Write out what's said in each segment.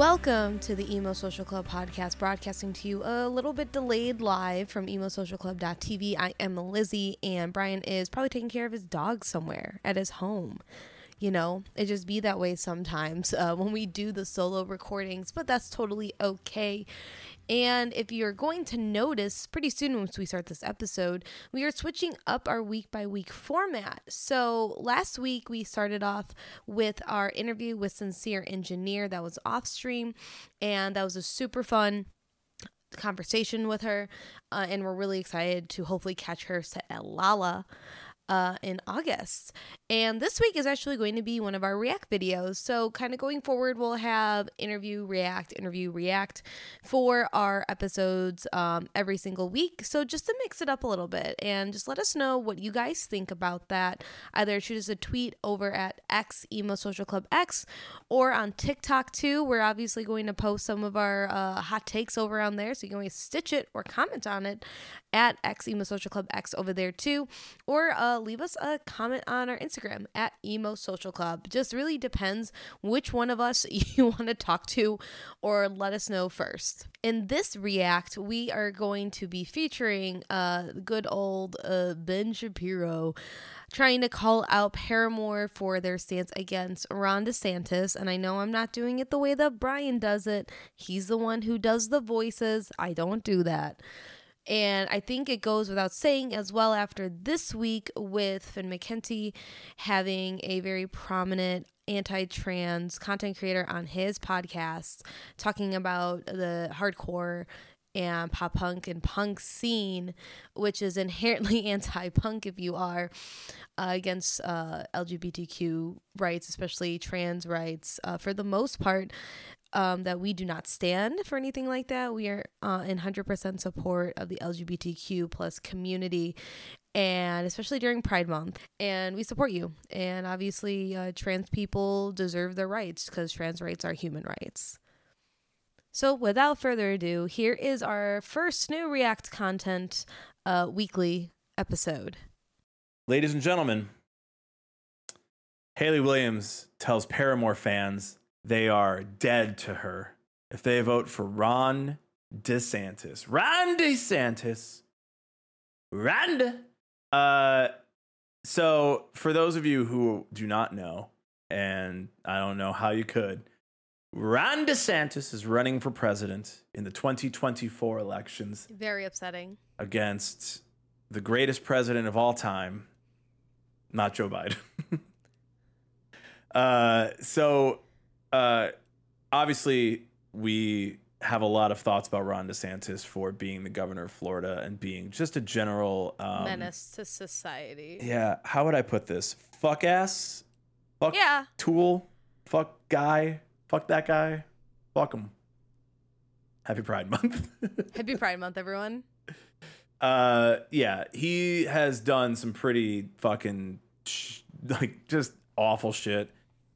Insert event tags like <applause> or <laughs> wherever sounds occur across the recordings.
Welcome to the Emo Social Club podcast, broadcasting to you a little bit delayed live from emosocialclub.tv. I am Lizzie, and Brian is probably taking care of his dog somewhere at his home. You know, it just be that way sometimes uh, when we do the solo recordings, but that's totally okay. And if you're going to notice pretty soon once we start this episode, we are switching up our week by week format. So last week we started off with our interview with Sincere Engineer that was off stream, and that was a super fun conversation with her. Uh, and we're really excited to hopefully catch her set at Lolla uh, in August. And this week is actually going to be one of our React videos. So, kind of going forward, we'll have interview, react, interview, react for our episodes um, every single week. So, just to mix it up a little bit and just let us know what you guys think about that. Either shoot us a tweet over at X Emo Social Club X or on TikTok too. We're obviously going to post some of our uh, hot takes over on there. So, you can always stitch it or comment on it at X Emo Social Club X over there too. Or uh, leave us a comment on our Instagram at Emo Social Club. Just really depends which one of us <laughs> you want to talk to or let us know first. In this React, we are going to be featuring uh, good old uh, Ben Shapiro trying to call out Paramore for their stance against Ron DeSantis. And I know I'm not doing it the way that Brian does it. He's the one who does the voices. I don't do that. And I think it goes without saying as well after this week with Finn McKenty having a very prominent anti trans content creator on his podcast talking about the hardcore and pop punk and punk scene, which is inherently <laughs> anti punk if you are uh, against uh, LGBTQ rights, especially trans rights, uh, for the most part um, that we do not stand for anything like that. We are uh, in 100% support of the LGBTQ plus community and especially during Pride Month. And we support you. And obviously, uh, trans people deserve their rights because trans rights are human rights. So, without further ado, here is our first new React content uh, weekly episode. Ladies and gentlemen, Hayley Williams tells Paramore fans they are dead to her if they vote for Ron DeSantis. Ron DeSantis. Ron. Uh, so for those of you who do not know, and I don't know how you could, Ron DeSantis is running for president in the 2024 elections. Very upsetting. Against the greatest president of all time, not Joe Biden. <laughs> uh, so uh, obviously, we have a lot of thoughts about Ron DeSantis for being the governor of Florida and being just a general um, menace to society. Yeah, how would I put this? Fuck ass, fuck yeah, tool, fuck guy, fuck that guy, fuck him. Happy Pride Month. <laughs> Happy Pride Month, everyone. Uh, yeah, he has done some pretty fucking sh- like just awful shit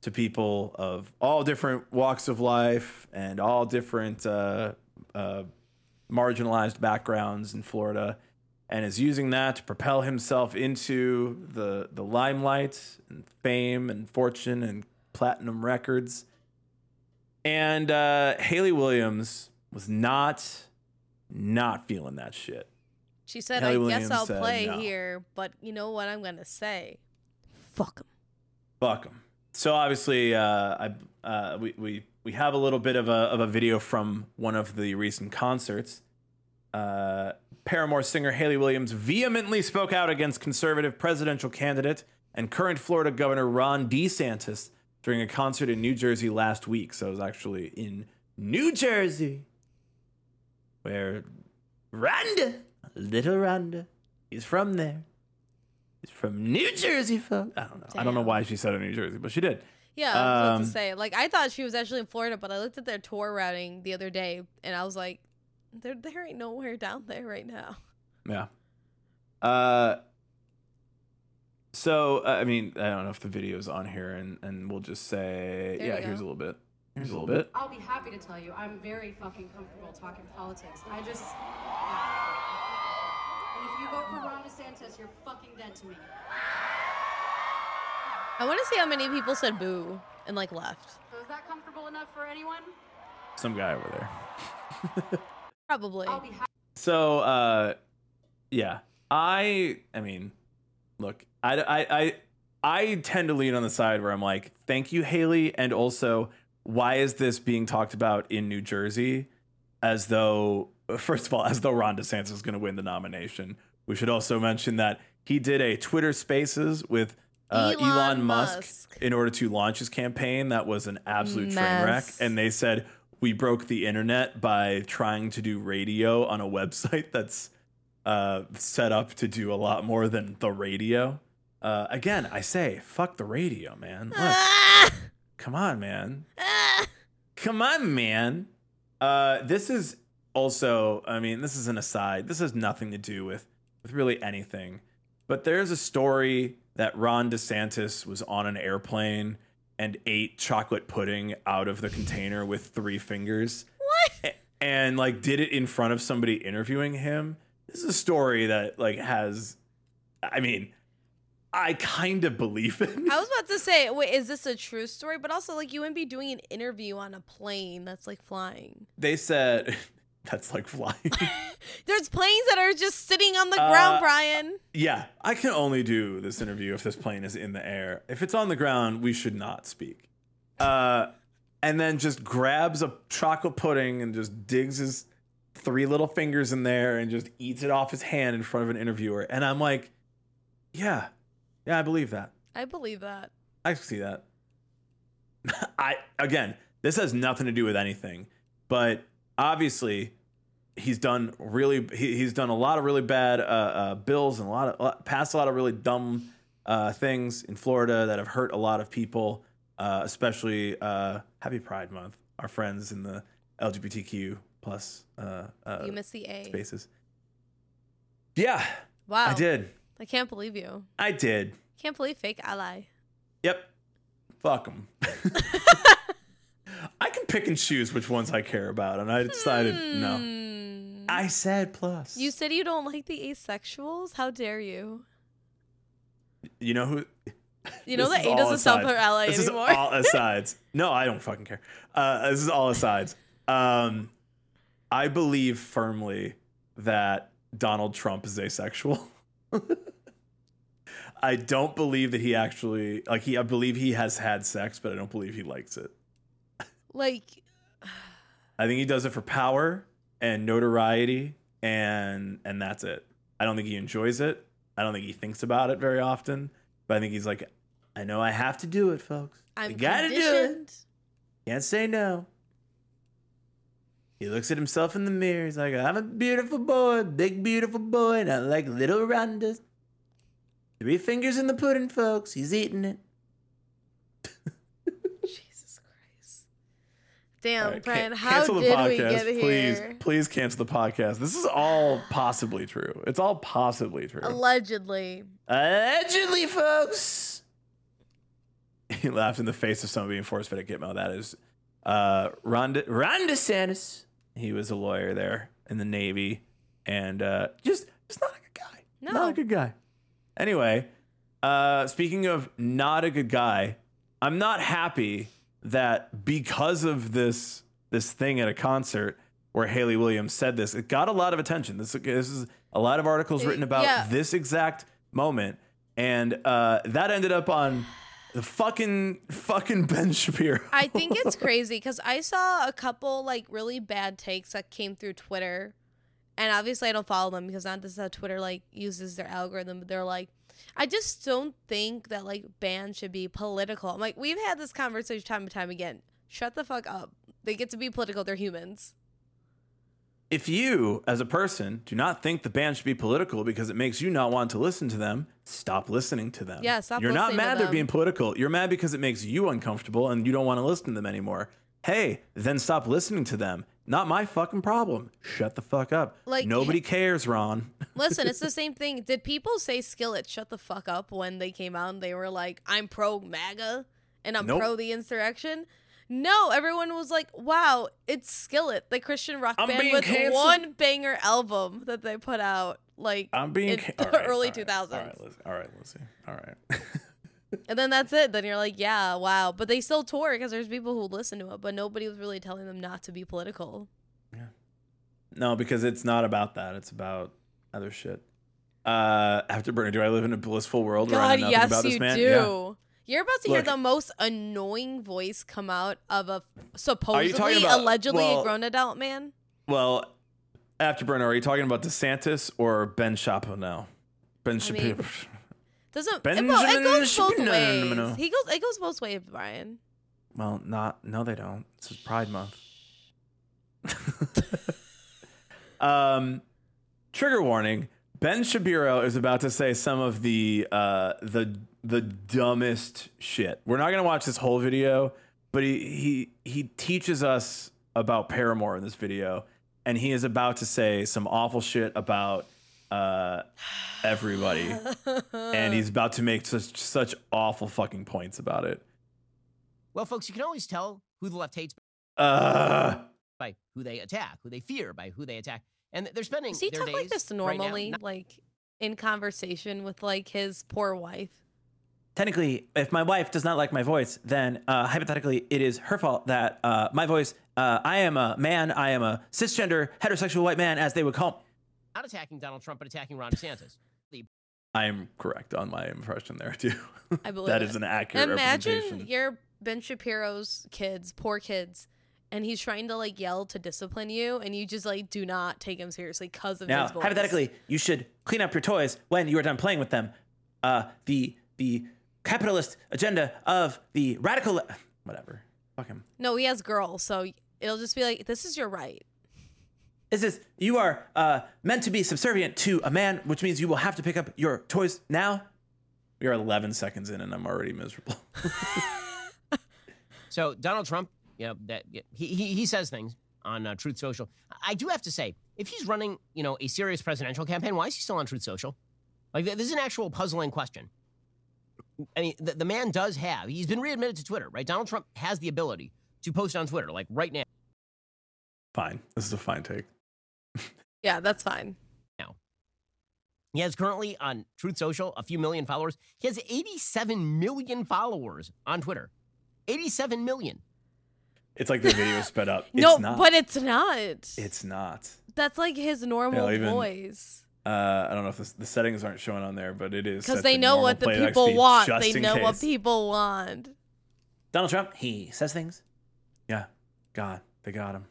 to people of all different walks of life and all different uh, uh, marginalized backgrounds in Florida, and is using that to propel himself into the the limelight and fame and fortune and platinum records. And uh, Hayley Williams was not not feeling that shit. She said, Hayley "I Williams guess I'll play no. here, but you know what I'm gonna say? Fuck him. Fuck him." So obviously, uh, I uh, we we we have a little bit of a of a video from one of the recent concerts. Uh, Paramore singer Hayley Williams vehemently spoke out against conservative presidential candidate and current Florida Governor Ron DeSantis during a concert in New Jersey last week. So it was actually in New Jersey, where Rhonda, little Rhonda, is from there. He's from New Jersey, folks. I don't know. Damn. I don't know why she said it in New Jersey, but she did. Yeah, I was um, to say. Like, I thought she was actually in Florida, but I looked at their tour routing the other day, and I was like, there, there ain't nowhere down there right now. Yeah. Uh. So uh, I mean, I don't know if the video's on here, and and we'll just say, there yeah, here's a little bit. Here's a little bit. I'll be happy to tell you, I'm very fucking comfortable talking politics. I just. And if you vote for Ron DeSantis, you're fucking dead to me. I want to see how many people said boo and like left. So is that comfortable enough for anyone? Some guy over there. <laughs> Probably. I'll be happy. So, uh, yeah, I, I mean, look, I, I, I, I tend to lean on the side where I'm like, thank you, Hayley, and also, why is this being talked about in New Jersey, as though, first of all, as though Ron DeSantis is going to win the nomination. We should also mention that he did a Twitter Spaces with uh, Elon Elon, Musk, Musk. in order to launch his campaign. That was an absolute train wreck, and they said we broke the internet by trying to do radio on a website that's uh, set up to do a lot more than the radio. Uh, again, I say, fuck the radio, man. Ah! come on, man. Ah! Come on, man. Uh, this is also, I mean, this is an aside. This has nothing to do with with really anything. But there's a story that Ron DeSantis was on an airplane and ate chocolate pudding out of the container with three fingers What? and like did it in front of somebody interviewing him. This is a story that like has I mean, I kind of believe it. I was <laughs> about to say, wait, is this a true story? But also, like, you wouldn't be doing an interview on a plane that's like flying. they said <laughs> that's like flying. <laughs> There's planes that are just sitting on the ground, Uh, Brian. Yeah, I can only do this interview if this plane is in the air. If it's on the ground, we should not speak. Uh, and then just grabs a chocolate pudding and just digs his three little fingers in there and just eats it off his hand in front of an interviewer. And I'm like, yeah, yeah, I believe that. I believe that. I see that. <laughs> I again, this has nothing to do with anything, but obviously, he's done really. He, he's done a lot of really bad uh, uh, bills and a lot of uh, passed a lot of really dumb uh, things in Florida that have hurt a lot of people, uh, especially uh, Happy Pride Month. Our friends in the LGBTQ plus uh, uh, you missed the A. spaces. Yeah, Wow. I did. I can't believe you. I did. Can't believe fake ally. Yep. Fuck them. <laughs> Pick and choose which ones I care about, and I decided no. Hmm. I said plus. You said you don't like the asexuals? How dare you? You know who? You know that A doesn't asides. for ally this anymore. is all <laughs> asides. no, I don't fucking care. Uh, this is all asides. Um, I believe firmly that Donald Trump is asexual. <laughs> I don't believe that he actually like he. I believe he has had sex, but I don't believe he likes it. Like, I think he does it for power and notoriety and and that's it. I don't think he enjoys it. I don't think he thinks about it very often. But I think he's like, I know I have to do it, folks. I I'm gotta do it. Can't say no. He looks at himself in the mirror. He's like, I'm a beautiful boy, big beautiful boy, and I like little Rondas. Three fingers in the pudding, folks. He's eating it. <laughs> Damn, right, Brian, can- how cancel the did podcast, we get please, here? Please cancel the podcast. This is all possibly true. It's all possibly true. Allegedly. Allegedly, folks. <laughs> He laughed in the face of someone being force fed at Gitmo. That is uh, Ron, De- Ron DeSantis. He was a lawyer there in the Navy, and uh, just just not a good guy. No. Not a good guy. Anyway, uh, speaking of not a good guy, I'm not happy that because of this this thing at a concert where Hayley Williams said this, it got a lot of attention. This this is a lot of articles written about yeah. this exact moment, and uh, that ended up on the fucking fucking <laughs> Ben Shapiro. I think it's crazy because I saw a couple like really bad takes that came through Twitter, and obviously I don't follow them because not this is how Twitter like uses their algorithm. But they're like, I just don't think that like bands should be political. I'm like, we've had this conversation time and time again. Shut the fuck up. They get to be political. They're humans. If you, as a person, do not think the band should be political because it makes you not want to listen to them, stop listening to them. Yeah, stop You're not mad they're being political. You're mad because it makes you uncomfortable and you don't want to listen to them anymore. Hey, then stop listening to them. Not my fucking problem. Shut the fuck up. Like- nobody <laughs> cares, Ron. <laughs> Listen, it's the same thing. Did people say Skillet shut the fuck up when they came out and they were like, I'm pro MAGA and I'm Nope. pro the insurrection? No, everyone was like, "Wow, it's Skillet, the Christian rock I'm band with canceled. one banger album that they put out like I'm being in ca- <laughs> the right, early right, 2000s." All right, Lizzie. All right, Lizzie. All right. And then that's it. Then you're like, "Yeah, wow." But they still tour because there's people who listen to it, but nobody was really telling them not to be political. Yeah. no, because it's not about that. It's about other shit. Uh, Afterburner. Do I live in a blissful world where I God, know yes, about this you man? do. Yeah. You're about to hear the most annoying voice come out of a supposedly, about- allegedly well- a grown adult man. Well, Afterburner. Are you talking about DeSantis or Ben Shapiro now? Ben I Shapiro. mean, Doesn't it, Benjamin bo- it goes both ways? He goes. It goes both ways, Brian. Well, not no, they don't. This is Pride Month. <laughs> um, trigger warning: Ben Shapiro is about to say some of the uh, the the dumbest shit. We're not gonna watch this whole video, but he he he teaches us about Paramore in this video, and he is about to say some awful shit about uh, everybody, and he's about to make such such awful fucking points about it. Well, folks, you can always tell who the left hates Uh, by who they attack, who they fear by who they attack. And they're spending Does he their talk like days this right now normally, like in conversation with like his poor wife? technically, if my wife does not like my voice, then uh, hypothetically, it is her fault that uh, my voice. Uh, I am a man. I am a cisgender heterosexual white man, as they would call. Not attacking Donald Trump, but attacking Ron DeSantis. I am correct on my impression there too. I believe that it. is an accurate Imagine representation. you're Ben Shapiro's kids, poor kids, and he's trying to like yell to discipline you, and you just like do not take him seriously because of Now, his voice. hypothetically, you should clean up your toys when you are done playing with them. Uh, the the capitalist agenda of the radical. Whatever. Fuck him. no, he has girls, so it'll just be like, this is your right. Is this you are uh, meant to be subservient to a man, which means you will have to pick up your toys now. We are 11 seconds in, and I'm already miserable. <laughs> So Donald Trump, you know, that he he, he says things on uh, Truth Social. I do have to say, if he's running, you know, a serious presidential campaign, why is he still on Truth Social? Like, this is an actual puzzling question. I mean, the, the man does have. He's been readmitted to Twitter, right? Donald Trump has the ability to post on Twitter, like right now. fine. This is a fine take. Yeah, that's fine. Now, he has currently on Truth Social a few million followers. He has 87 million followers on Twitter. 87 million. It's like the video sped up. <laughs> no, it's not. but it's not. it's not. That's like his normal even- voice. Uh, I don't know if this, the settings aren't showing on there, but it is Because they know what the people want. They in know what people want. Donald Trump, he says things. Yeah. God, they got him.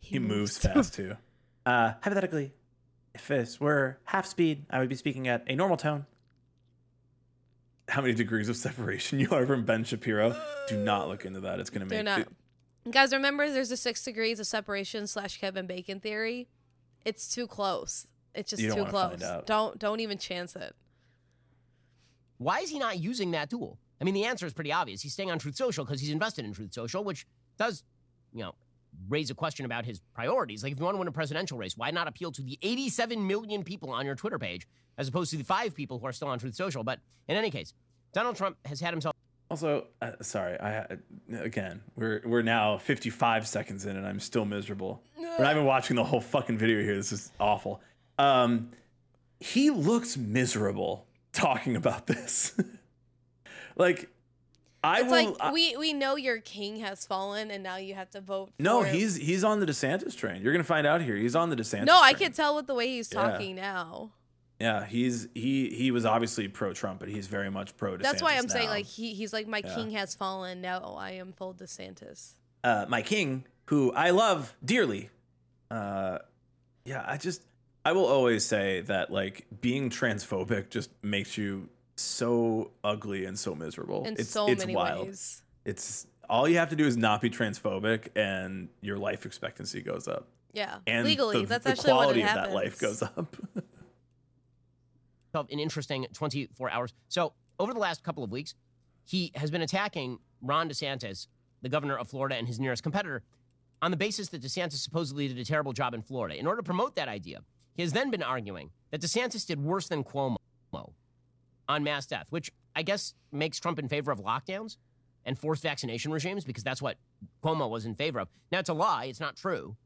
He, He moves too. fast too. <laughs> Uh, hypothetically, if this were half speed, I would be speaking at a normal tone. How many degrees of separation you are from Ben Shapiro? Do not look into that. It's gonna They're make not. Guys, remember there's a six degrees of separation slash Kevin Bacon theory. It's too close. It's just You don't too wanna close. find out. Don't don't even chance it. Why is he not using that tool? I mean, the answer is pretty obvious. He's staying on Truth Social because he's invested in Truth Social, which does, you know, raise a question about his priorities. Like, if you want to win a presidential race, why not appeal to the 87 million people on your Twitter page as opposed to the five people who are still on Truth Social? But in any case, Donald Trump has had himself Also, uh, sorry, I again, we're we're now 55 seconds in, and I'm still miserable. We're not even watching the whole fucking video here. This is awful. Um, he looks miserable talking about this. <laughs> like, I It's will. like I- we we know your king has fallen, and now you have to vote. no, him. he's he's on the DeSantis train. You're gonna find out here. He's on the DeSantis. no. I train. can tell with the way he's Yeah. talking now. Yeah, he's he he was obviously pro Trump, but he's very much pro DeSantis. That's why I'm saying like he he's like my Yeah. king has fallen. Now I am full DeSantis. Uh, my king, who I love dearly. uh yeah i just i will always say that like being transphobic just makes you so ugly and so miserable In it's so it's many wild ways. it's all you have to do is not be transphobic and your life expectancy goes up Yeah, and legally, the, that's the actually what quality it of happens. that life goes up <laughs> an interesting 24 hours. So, over the last couple of weeks, he has been attacking Ron DeSantis, the governor of Florida and his nearest competitor, on the basis that DeSantis supposedly did a terrible job in Florida. In order to promote that idea, he has then been arguing that DeSantis did worse than Cuomo on mass death, which I guess makes Trump in favor of lockdowns. and forced vaccination regimes because that's what Cuomo was in favor of. Now, it's a lie. It's not true.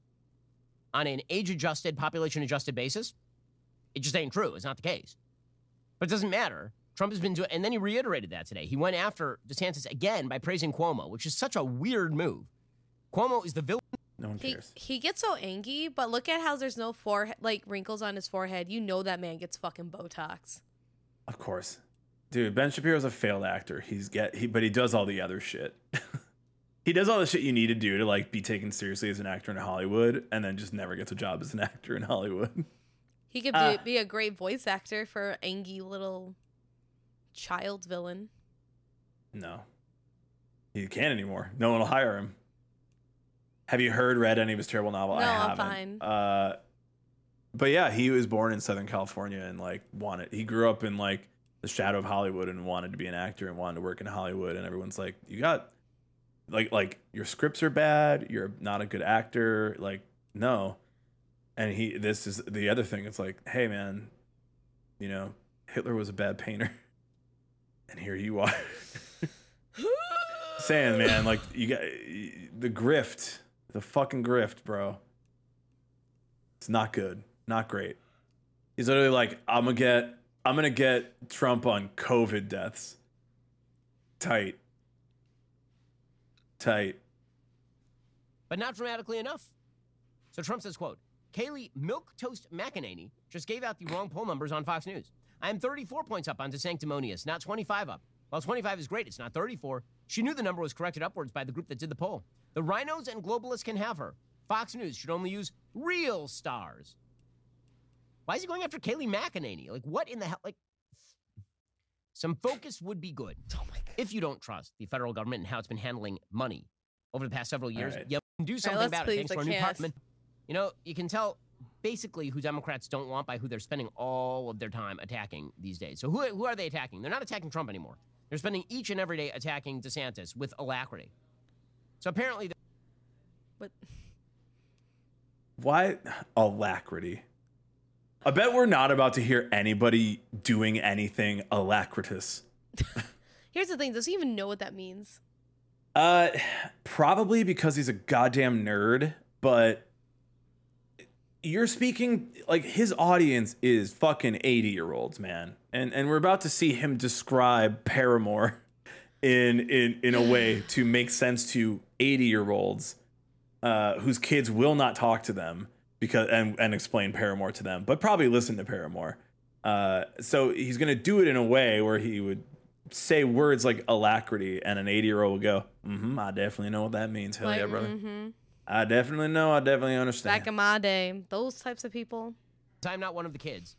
On an age adjusted, population adjusted basis, it just ain't true. It's not the case. But it doesn't matter. Trump has been doing, and then he reiterated that today. He went after DeSantis again by praising Cuomo, which is such a weird move. Cuomo is the villain. No one He, cares. he gets so angry, but look at how there's no forehead, like wrinkles on his forehead. You know that man gets fucking Botox. Of course. Dude, Ben Shapiro's a failed actor. He's get he but he does all the other shit. <laughs> he does all the shit you need to do to like be taken seriously as an actor in Hollywood and then just never gets a job as an <laughs> actor in Hollywood. He could be, Uh. be a great voice actor for an angry little child villain. No. He can't anymore. No one will hire him. Have you heard read any of his terrible novel? I No, I'm haven't. fine. Uh but yeah, he was born in Southern California and like wanted he grew up in like the shadow of Hollywood and wanted to be an actor and wanted to work in Hollywood and everyone's like, You got like like your scripts are bad, you're not a good actor, like no. And he this is the other thing, it's like, hey man, you know, Hitler was a bad painter. <laughs> And here you are. <laughs> Saying, man, like you got the grift, the fucking grift, bro. It's not good, not great. He's literally like, I'm gonna get, I'm gonna get Trump on COVID deaths. Tight, tight. but not dramatically enough. So Trump says, quote, Kayleigh Milk Toast McEnany just gave out the wrong poll numbers on Fox News. I am 34 points up on DeSanctimonious, not 25 up. While 25 is great, it's not 34. She knew the number was corrected upwards by the group that did the poll. The RINOs and globalists can have her. Fox News should only use real stars. Why is he going after Kayleigh McEnany? Like, what in the hell? Like, some focus would be good. <laughs> Oh if you don't trust the federal government and how it's been handling money over the past several years, right. you can do something let's about it. Thanks to I our new can't. parliament. You know, you can tell basically who Democrats don't want by who they're spending all of their time attacking these days. So who, who are they attacking? They're not attacking Trump anymore. They're spending each and every day attacking DeSantis with alacrity. So apparently, But Why alacrity? I bet we're not about to hear anybody doing anything alacritous. <laughs> here's the thing: does he even know what that means? Uh, probably because he's a goddamn nerd, but you're speaking like his audience is fucking 80 year olds, man. And and we're about to see him describe Paramore in in in a way to make sense to 80 year olds uh, whose kids will not talk to them because and, and explain Paramore to them, but probably listen to Paramore. Uh, so he's gonna do it in a way where he would say words like alacrity, and an 80 year old would go, "Mm-hmm, I definitely know what that means. Hell Like, yeah, brother. mhm. I definitely know. I definitely understand." Back in my day, those types of people. I'm not one of the kids,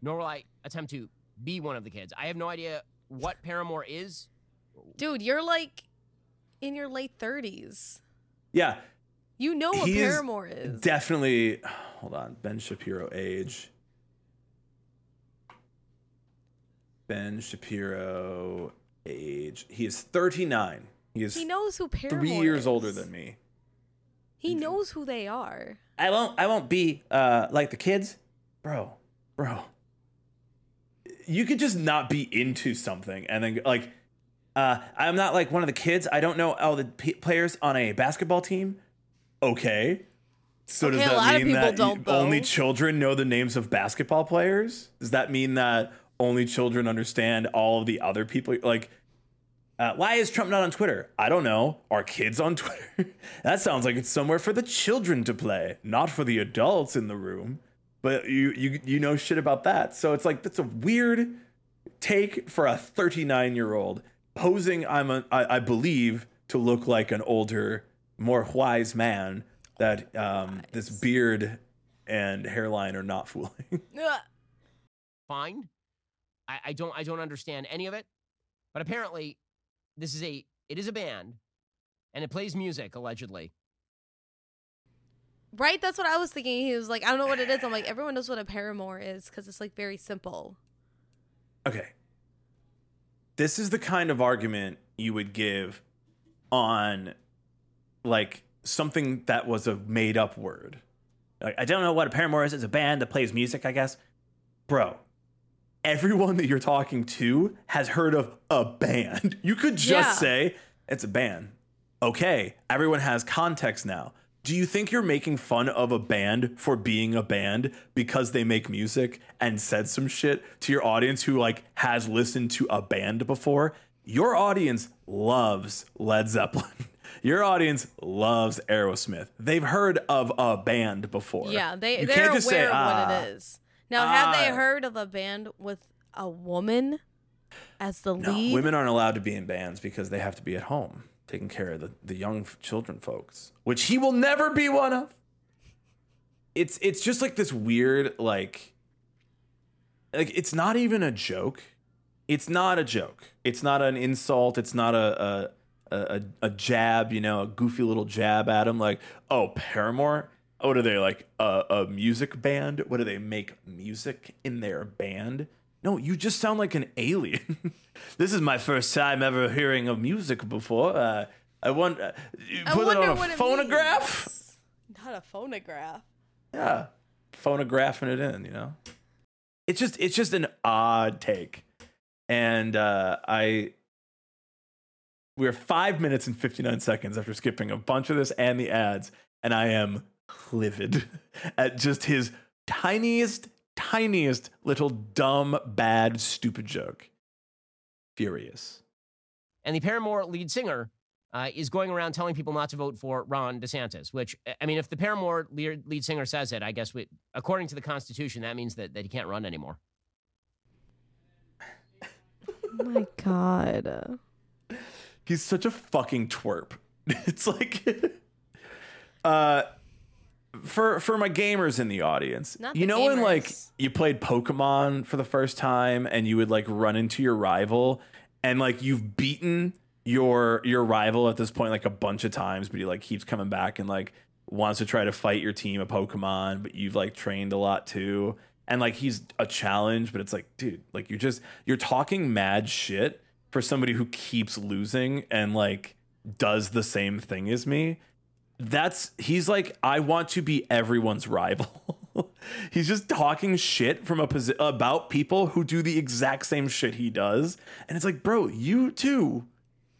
nor will I attempt to be one of the kids. I have no idea what Paramore is. Dude, you're like in your late 30s. yeah, You know what He is Paramore is. definitely. Hold on, Ben Shapiro age. Ben Shapiro age. He is 39. He is he knows who Paramore three years is. older than me. He knows who they are. I won't. I won't be uh, like the kids. bro, bro. You could just not be into something and then like, Uh, I'm not like one of the kids. I don't know all the p- players on a basketball team. Okay. So Okay, does that mean that only though. children know the names of basketball players? Does that mean that only children understand all of the other people? Like, Uh, why is Trump not on Twitter? I don't know. Are kids on <laughs> Twitter? that sounds like it's somewhere for the children to play, not for the adults in the room. But you you you know shit about that. So it's like that's a weird take for a 39 year old posing. I'm a I, I believe to look like an older, more wise man. That um, this beard and hairline are not <laughs> fooling. Fine. I, I don't I don't understand any of it. But apparently, this is a it is a band, and it plays music allegedly. Right? That's what I was thinking. He was like, I don't know what it is. I'm like, <laughs> everyone knows what a Paramore is because it's like very simple. Okay. This is the kind of argument you would give on like something that was a made up word. Like, I don't know what a Paramore is. It's a band that plays music, I guess. Bro, everyone that you're talking to has heard of a band. <laughs> You could just Yeah. say It's a band. Okay, everyone has context now. Do you think you're making fun of a band for being a band because they make music and said some shit to your audience who like has listened to a band before? Your audience loves Led Zeppelin. <laughs> Your audience loves Aerosmith. They've heard of a band before. Yeah, they You they're aware say, of "Ah, what it is. Now, have they ah." heard of a band with a woman as the No, lead? women aren't allowed to be in bands because they have to be at home taking care of the, the young children folks, which he will never be one of. It's it's just like this weird like like it's not even a joke. It's not a joke. It's not an insult. It's not a a a, a jab, you know, a goofy little jab at him like, "Oh, Paramore? What are they like a, a music band? What do they make music in their band?" No, you just sound like an alien. <laughs> this is my first time ever hearing of music before. Uh, I want uh, you I it on a phonograph. Not a phonograph. Yeah, phonographing it in. You know, it's just it's just an odd take, and uh, I we're five minutes and fifty nine seconds after skipping a bunch of this and the ads, and I am livid <laughs> at just his tiniest, tiniest little dumb, bad, stupid joke. Furious. And the Paramore lead singer uh, is going around telling people not to vote for Ron DeSantis, which, I mean, if the Paramore lead, lead singer says it, I guess we, according to the Constitution, that means that, that he can't run anymore. Oh <laughs> my god. He's such a fucking twerp. <laughs> It's like <laughs> uh for for my gamers in the audience. Not you the know when like gamers. you played Pokemon for the first time and you would like run into your rival and like you've beaten your your rival at this point like a bunch of times but he like keeps coming back and like wants to try to fight your team of Pokemon but you've like trained a lot too and like he's a challenge but it's like dude like you're just you're talking mad shit for somebody who keeps losing and like does the same thing as me that's he's like i want to be everyone's rival. <laughs> He's just talking shit from a posi- about people who do the exact same shit he does. And it's like bro you too.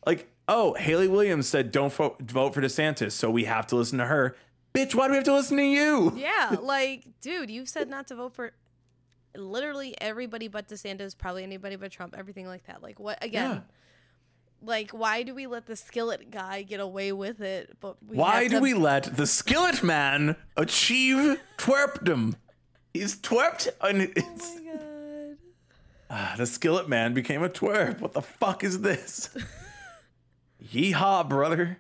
Like oh hayley williams said don't vote, vote for desantis so we have to listen to her. Bitch why do we have to listen to you? Yeah, like, dude, you said not to vote for literally everybody but DeSantis, probably anybody but Trump, everything like that. Like, what again? Yeah. Like, why do we let the skillet guy get away with it? But we why do to- we let the skillet man achieve twerpdom he's twerped and Oh it's my god. Ah, the skillet man became a twerp. What the fuck is this? Yeehaw, brother.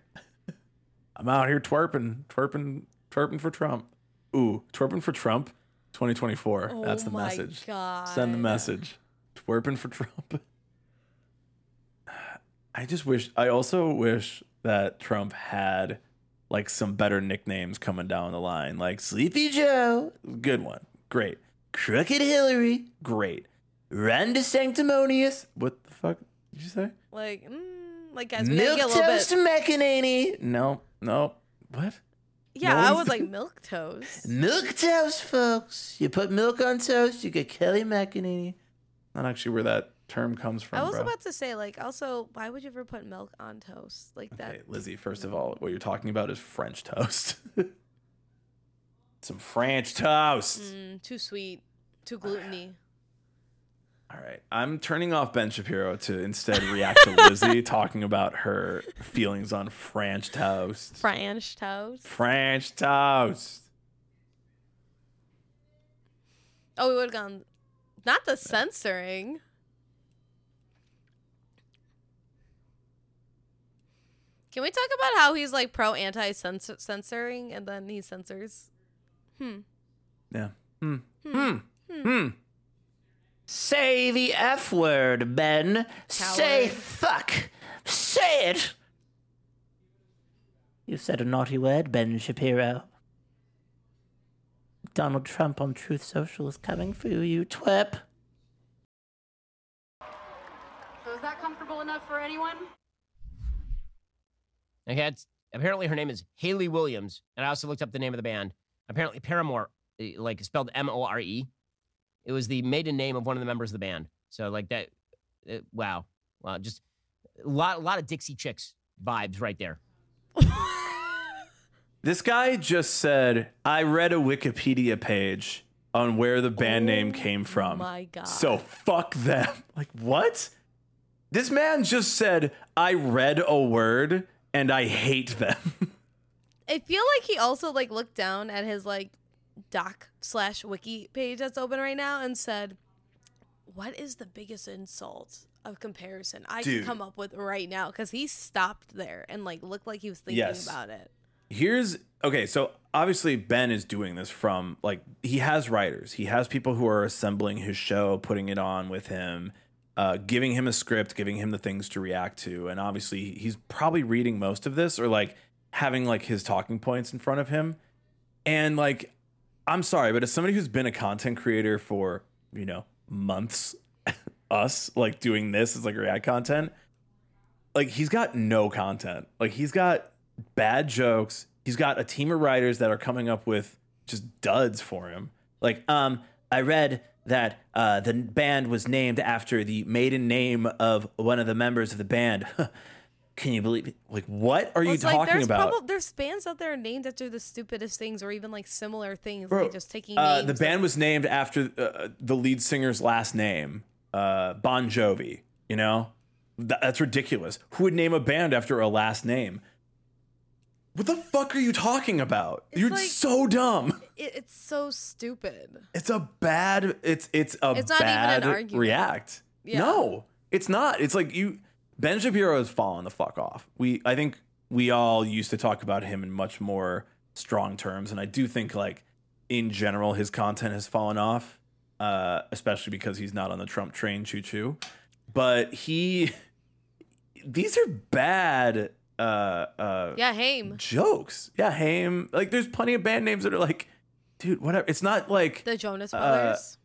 I'm out here twerping, twerping, twerping for Trump. Ooh, twerping for Trump 2024. That's Oh the my message. God. Send the message. Twerping for <laughs> Trump. I just wish, I also wish that Trump had like some better nicknames coming down the line. Like Sleepy Joe, good one. Great. Crooked Hillary, great. Ren Sanctimonious, what the fuck did you say? Like, mm, like guys, we gotta Milk get a little Toast bit. McEnany. No, no. What? Yeah, no I was like <laughs> milk toast. Milk toast, folks. You put milk on toast, you get Kelly McEnany. Not actually where that term comes from, I was bro. about to say, like, also, why would you ever put milk on toast like that? Lizzie, first of all, what you're talking about is French toast. <laughs> Some French toast. Mm, too sweet, too gluteny. All right. I'm turning off Ben Shapiro to instead react to Lizzie <laughs> talking about her feelings on French toast. French toast. French toast. Oh, we would have gone. Not the censoring. Can we talk about how he's like pro anti censoring and then he censors? Hmm. Yeah. Hmm. Hmm. Hmm. Say the F word, Ben. Say fuck. Say it. You said a naughty word, Ben Shapiro. Donald Trump on Truth Social is coming for you, you twerp. So is that comfortable enough for anyone? Okay, it's, apparently her name is Hayley Williams, and I also looked up the name of the band. Apparently, Paramore, eh, like spelled M O R E, it was the maiden name of one of the members of the band. So, like that, uh, wow, wow, just a lot, a lot of Dixie chicks vibes right there. <laughs> This guy just said, I read a Wikipedia page on where the band name came from. Oh my God. So fuck them. <laughs> Like, what? This man just said, I read a word and I hate them. <laughs> I feel like he also like looked down at his like doc slash wiki page that's open right now and said, "What is the biggest insult of comparison I Dude. can come up with right now?" Because he stopped there and like looked like he was thinking Yes. about it. Here's okay, so obviously Ben is doing this from like he has writers. He has people who are assembling his show, putting it on with him, uh, giving him a script, giving him the things to react to, and obviously he's probably reading most of this or like having like his talking points in front of him. And like I'm sorry, but as somebody who's been a content creator for, you know, months, <laughs> us like doing this is like react content, like he's got no content. Like he's got bad jokes. He's got a team of writers that are coming up with just duds for him. Like, um, I read that uh, the band was named after the maiden name of one of the members of the band. <laughs> Can you believe it? Like, what are Well, you it's like talking there's about? probabl- there's bands out there named after the stupidest things or even like similar things, Bro, like just taking uh, the band was named after uh, the lead singer's last name, uh, Bon Jovi. You know, Th- that's ridiculous. Who would name a band after a last name? What the fuck are you talking about? It's You're so dumb. It, it's so stupid. It's a bad. It's it's a It's not even an bad argument. react. Yeah. No, it's not. It's like you. Ben Shapiro has fallen the fuck off. We I think we all used to talk about him in much more strong terms, and I do think like in general his content has fallen off, uh, especially because he's not on the Trump train. Choo choo. But he, these are bad. Uh, uh, Yeah, Haim, jokes. Yeah, Haim. Like, there's plenty of band names that are like, dude, whatever. It's not like the Jonas Brothers.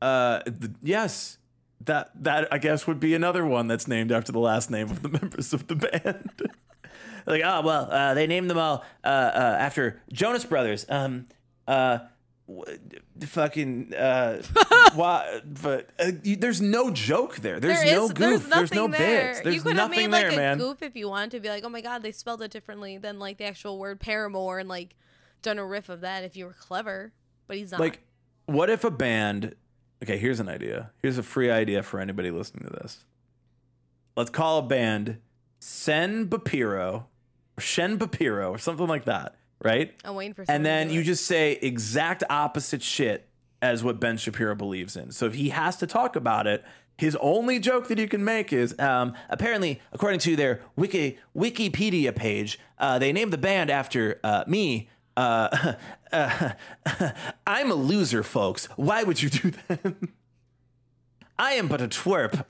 uh, th- yes, that that I guess would be another one that's named after the last name of the <laughs> members of the band. <laughs> like, oh well, uh, they named them all uh, uh, after Jonas Brothers. Um, uh, w- fucking uh, <laughs> why? But uh, you, there's no joke there. There's There no goof. There's, no nothing there. bits. There's you could have made there, like man. a goof if you wanted to be like, oh my god, they spelled it differently than like the actual word Paramore and like done a riff of that if you were clever. But he's not. Like, what if a band? Okay, here's an idea. Here's a free idea for anybody listening to this. Let's call a band Sen Bapiro, or Shen Bapiro, or something like that, right? I'm waiting for. And then you just say exact opposite shit as what Ben Shapiro believes in. So if he has to talk about it, his only joke that you can make is um, apparently, according to their wiki Wikipedia page, uh, they named the band after uh, me. Uh, <laughs> uh, <laughs> I'm a loser, folks. Why would you do that? <laughs> I am but a twerp.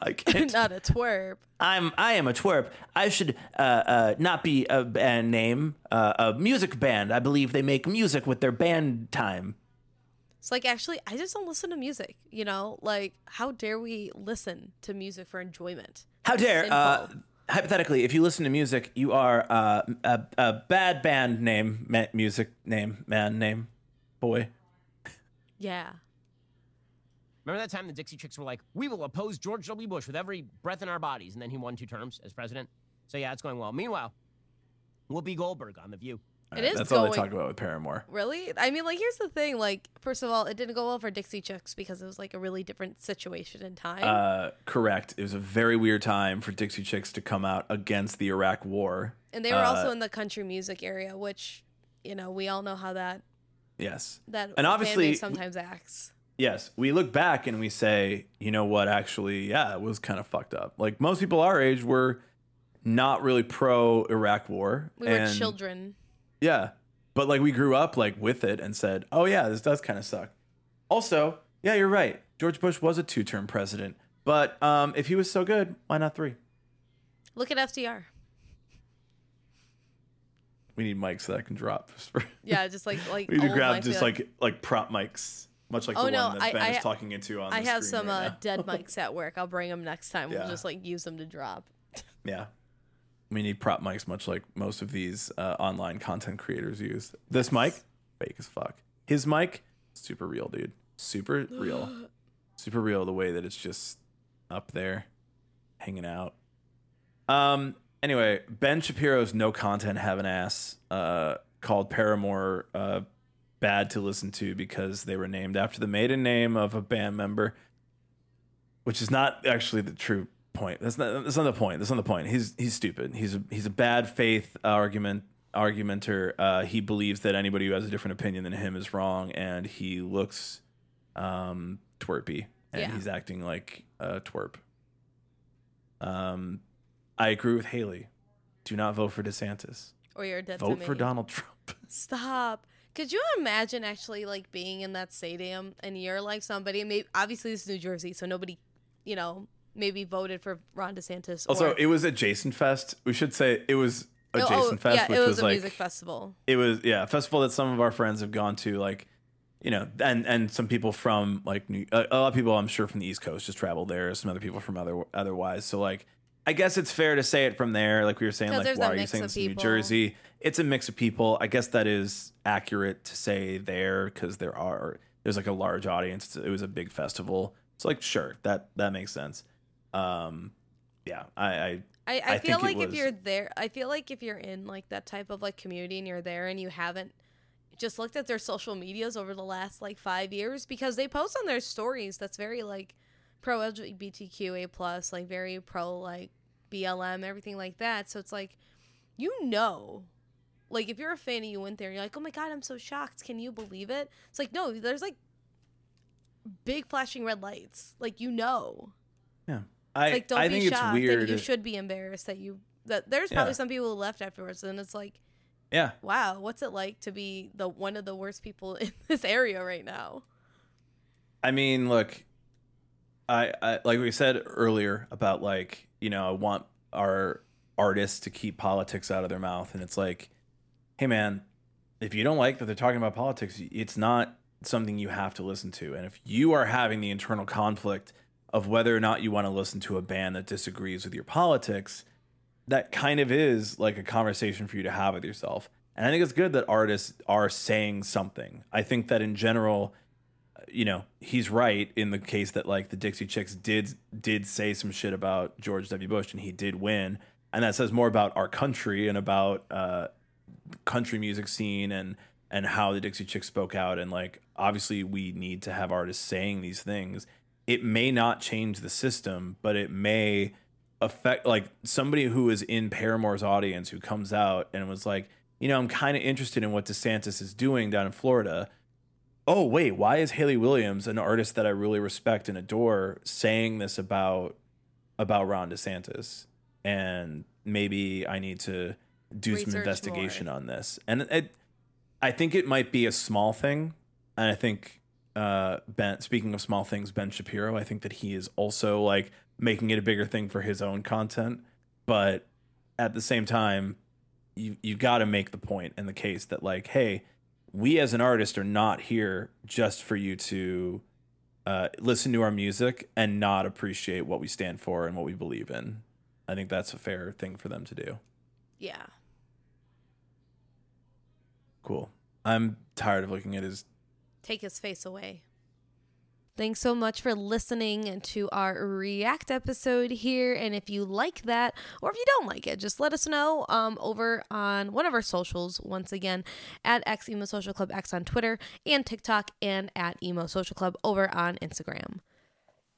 I can't. not a twerp. I'm I am a twerp. I should uh, uh, not be a band name, uh, a music band. I believe they make music with their band time. It's like actually, I just don't listen to music. You know, like how dare we listen to music for enjoyment? How dare? Uh. Hypothetically, if you listen to music, you are uh, a, a bad band name, ma- music name, man name, boy. Yeah. Remember that time the Dixie Chicks were like, "We will oppose George W. Bush with every breath in our bodies," and then he won two terms as president. So yeah, it's going well. Meanwhile, Whoopi Goldberg on The View. It is That's all they talk about with Paramore. Really? I mean, like, here's the thing. Like, first of all, it didn't go well for Dixie Chicks because it was like a really different situation in time. Uh, correct. It was a very weird time for Dixie Chicks to come out against the Iraq War. and they were uh, also in the country music area, which, you know, we all know how that Yes. that And obviously- sometimes acts. Yes, we look back and we say, you know what, actually, yeah, it was kind of fucked up. Like most people our age were not really pro Iraq war. We were children. Yeah. But like we grew up like with it and said, "Oh yeah, this does kind of suck." Also, yeah, you're right. George Bush was a two-term president, but um, if he was so good, why not three? Look at FDR. We need mics that I can drop. <laughs> Yeah, just like like. we need to grab just like like prop mics, much like Oh, the no, one that I- Ben I- is talking into on. I have some right uh, dead <laughs> mics at work. I'll bring them next time. Yeah. We'll just like use them to drop. Yeah. We need prop mics, much like most of these uh, online content creators use. This mic, fake as fuck. His mic, super real, dude. Super real. <gasps> super real the way that it's just up there, hanging out. Um, Anyway, Ben Shapiro's no content have an ass uh, called Paramore uh, bad to listen to because they were named after the maiden name of a band member, which is not actually the true point. That's not that's not the point. That's not the point. He's he's stupid. He's a, he's a bad faith argument argumenter. Uh, he believes that anybody who has a different opinion than him is wrong, and he looks um, twerpy, and Yeah. he's acting like a twerp. Um, I agree with Hayley. Do not vote for DeSantis. Or you're dead Vote for. Donald Trump. <laughs> Stop. Could you imagine actually like being in that stadium and you're like somebody? Maybe obviously this is New Jersey, so nobody, you know, maybe voted for Ron DeSantis. Also, or, it was Adjacent Fest. We should say it was a Oh, oh Jason Fest, yeah, which it was, was, a like music festival. it was yeah a festival that some of our friends have gone to like you know and and some people from like New, a a lot of people i'm sure from the east coast just traveled there some other people from other otherwise so like i guess it's fair to say it from there like we were saying, like why are you saying this in new jersey it's a mix of people i guess that is accurate to say there because there are there's like a large audience it was a big festival so like sure that that makes sense um yeah i i I, I, I feel like if you're there, I feel like if you're in like that type of like community and you're there and you haven't just looked at their social medias over the last like five years because they post on their stories that's very like pro LGBTQA plus, like very pro like BLM, everything like that. So it's like you know. Like if you're a fan and you went there, you're like, oh my god, I'm so shocked. Can you believe it? It's like no, there's like big flashing red lights. Like you know i like don't i be think it's shocked weird and you should be embarrassed that you that there's probably Yeah. some people who left afterwards and it's like yeah wow what's it like to be the one of the worst people <laughs> in this area right now I mean, look, I, I like we said earlier about like you know I want our artists to keep politics out of their mouth, and it's like, hey man, if you don't like that they're talking about politics, it's not something you have to listen to, and if you are having the internal conflict of whether or not you want to listen to a band that disagrees with your politics, that kind of is like a conversation for you to have with yourself. And I think it's good that artists are saying something. I think that in general, you know, he's right in the case that like the Dixie Chicks did did say some shit about George W. Bush and he did win, and that says more about our country and about uh, country music scene and and how the Dixie Chicks spoke out and like obviously we need to have artists saying these things. It may not change the system, but it may affect like somebody who is in Paramore's audience who comes out and was like, you know, I'm kind of interested in what DeSantis is doing down in Florida. Oh wait why is hayley williams an artist that i really respect and adore saying this about about ron desantis? And maybe i need to do Research some investigation more. on this. And it i think it might be a small thing and i think uh ben speaking of small things ben shapiro i think that he is also like making it a bigger thing for his own content but at the same time you you got to make the point and the case that like hey we as an artist are not here just for you to uh, listen to our music and not appreciate what we stand for and what we believe in. I think that's a fair thing for them to do. yeah Cool. I'm tired of looking at his. Take his face away Thanks so much for listening to our React episode here. And if you like that, or if you don't like it, just let us know um, over on one of our socials. Once again, at X Emo Social Club X on Twitter and TikTok, and at Emo Social Club over on Instagram.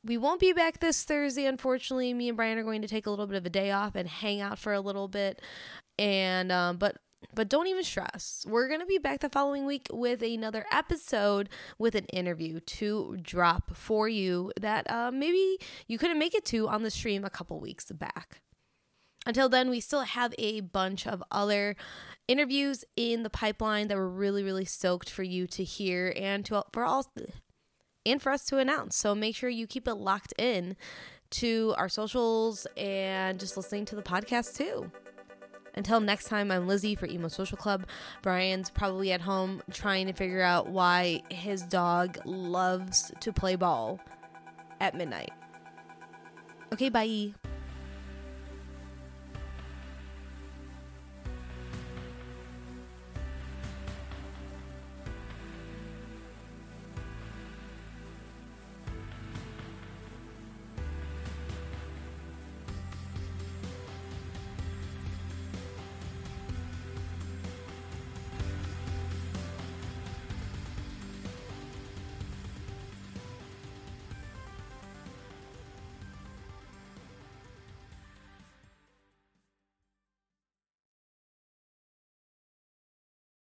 We won't be back this Thursday, unfortunately. Me and Brian are going to take a little bit of a day off and hang out for a little bit. And um, but but don't even stress. We're gonna be back the following week with another episode with an interview to drop for you that uh, maybe you couldn't make it to on the stream a couple weeks back. Until then, we still have a bunch of other interviews in the pipeline that we're really, really stoked for you to hear and to for all and for us to announce. So make sure you keep it locked in to our socials and just listening to the podcast too. Until next time, I'm Lizzie for Emo Social Club. Brian's probably at home trying to figure out why his dog loves to play ball at midnight. Okay, bye.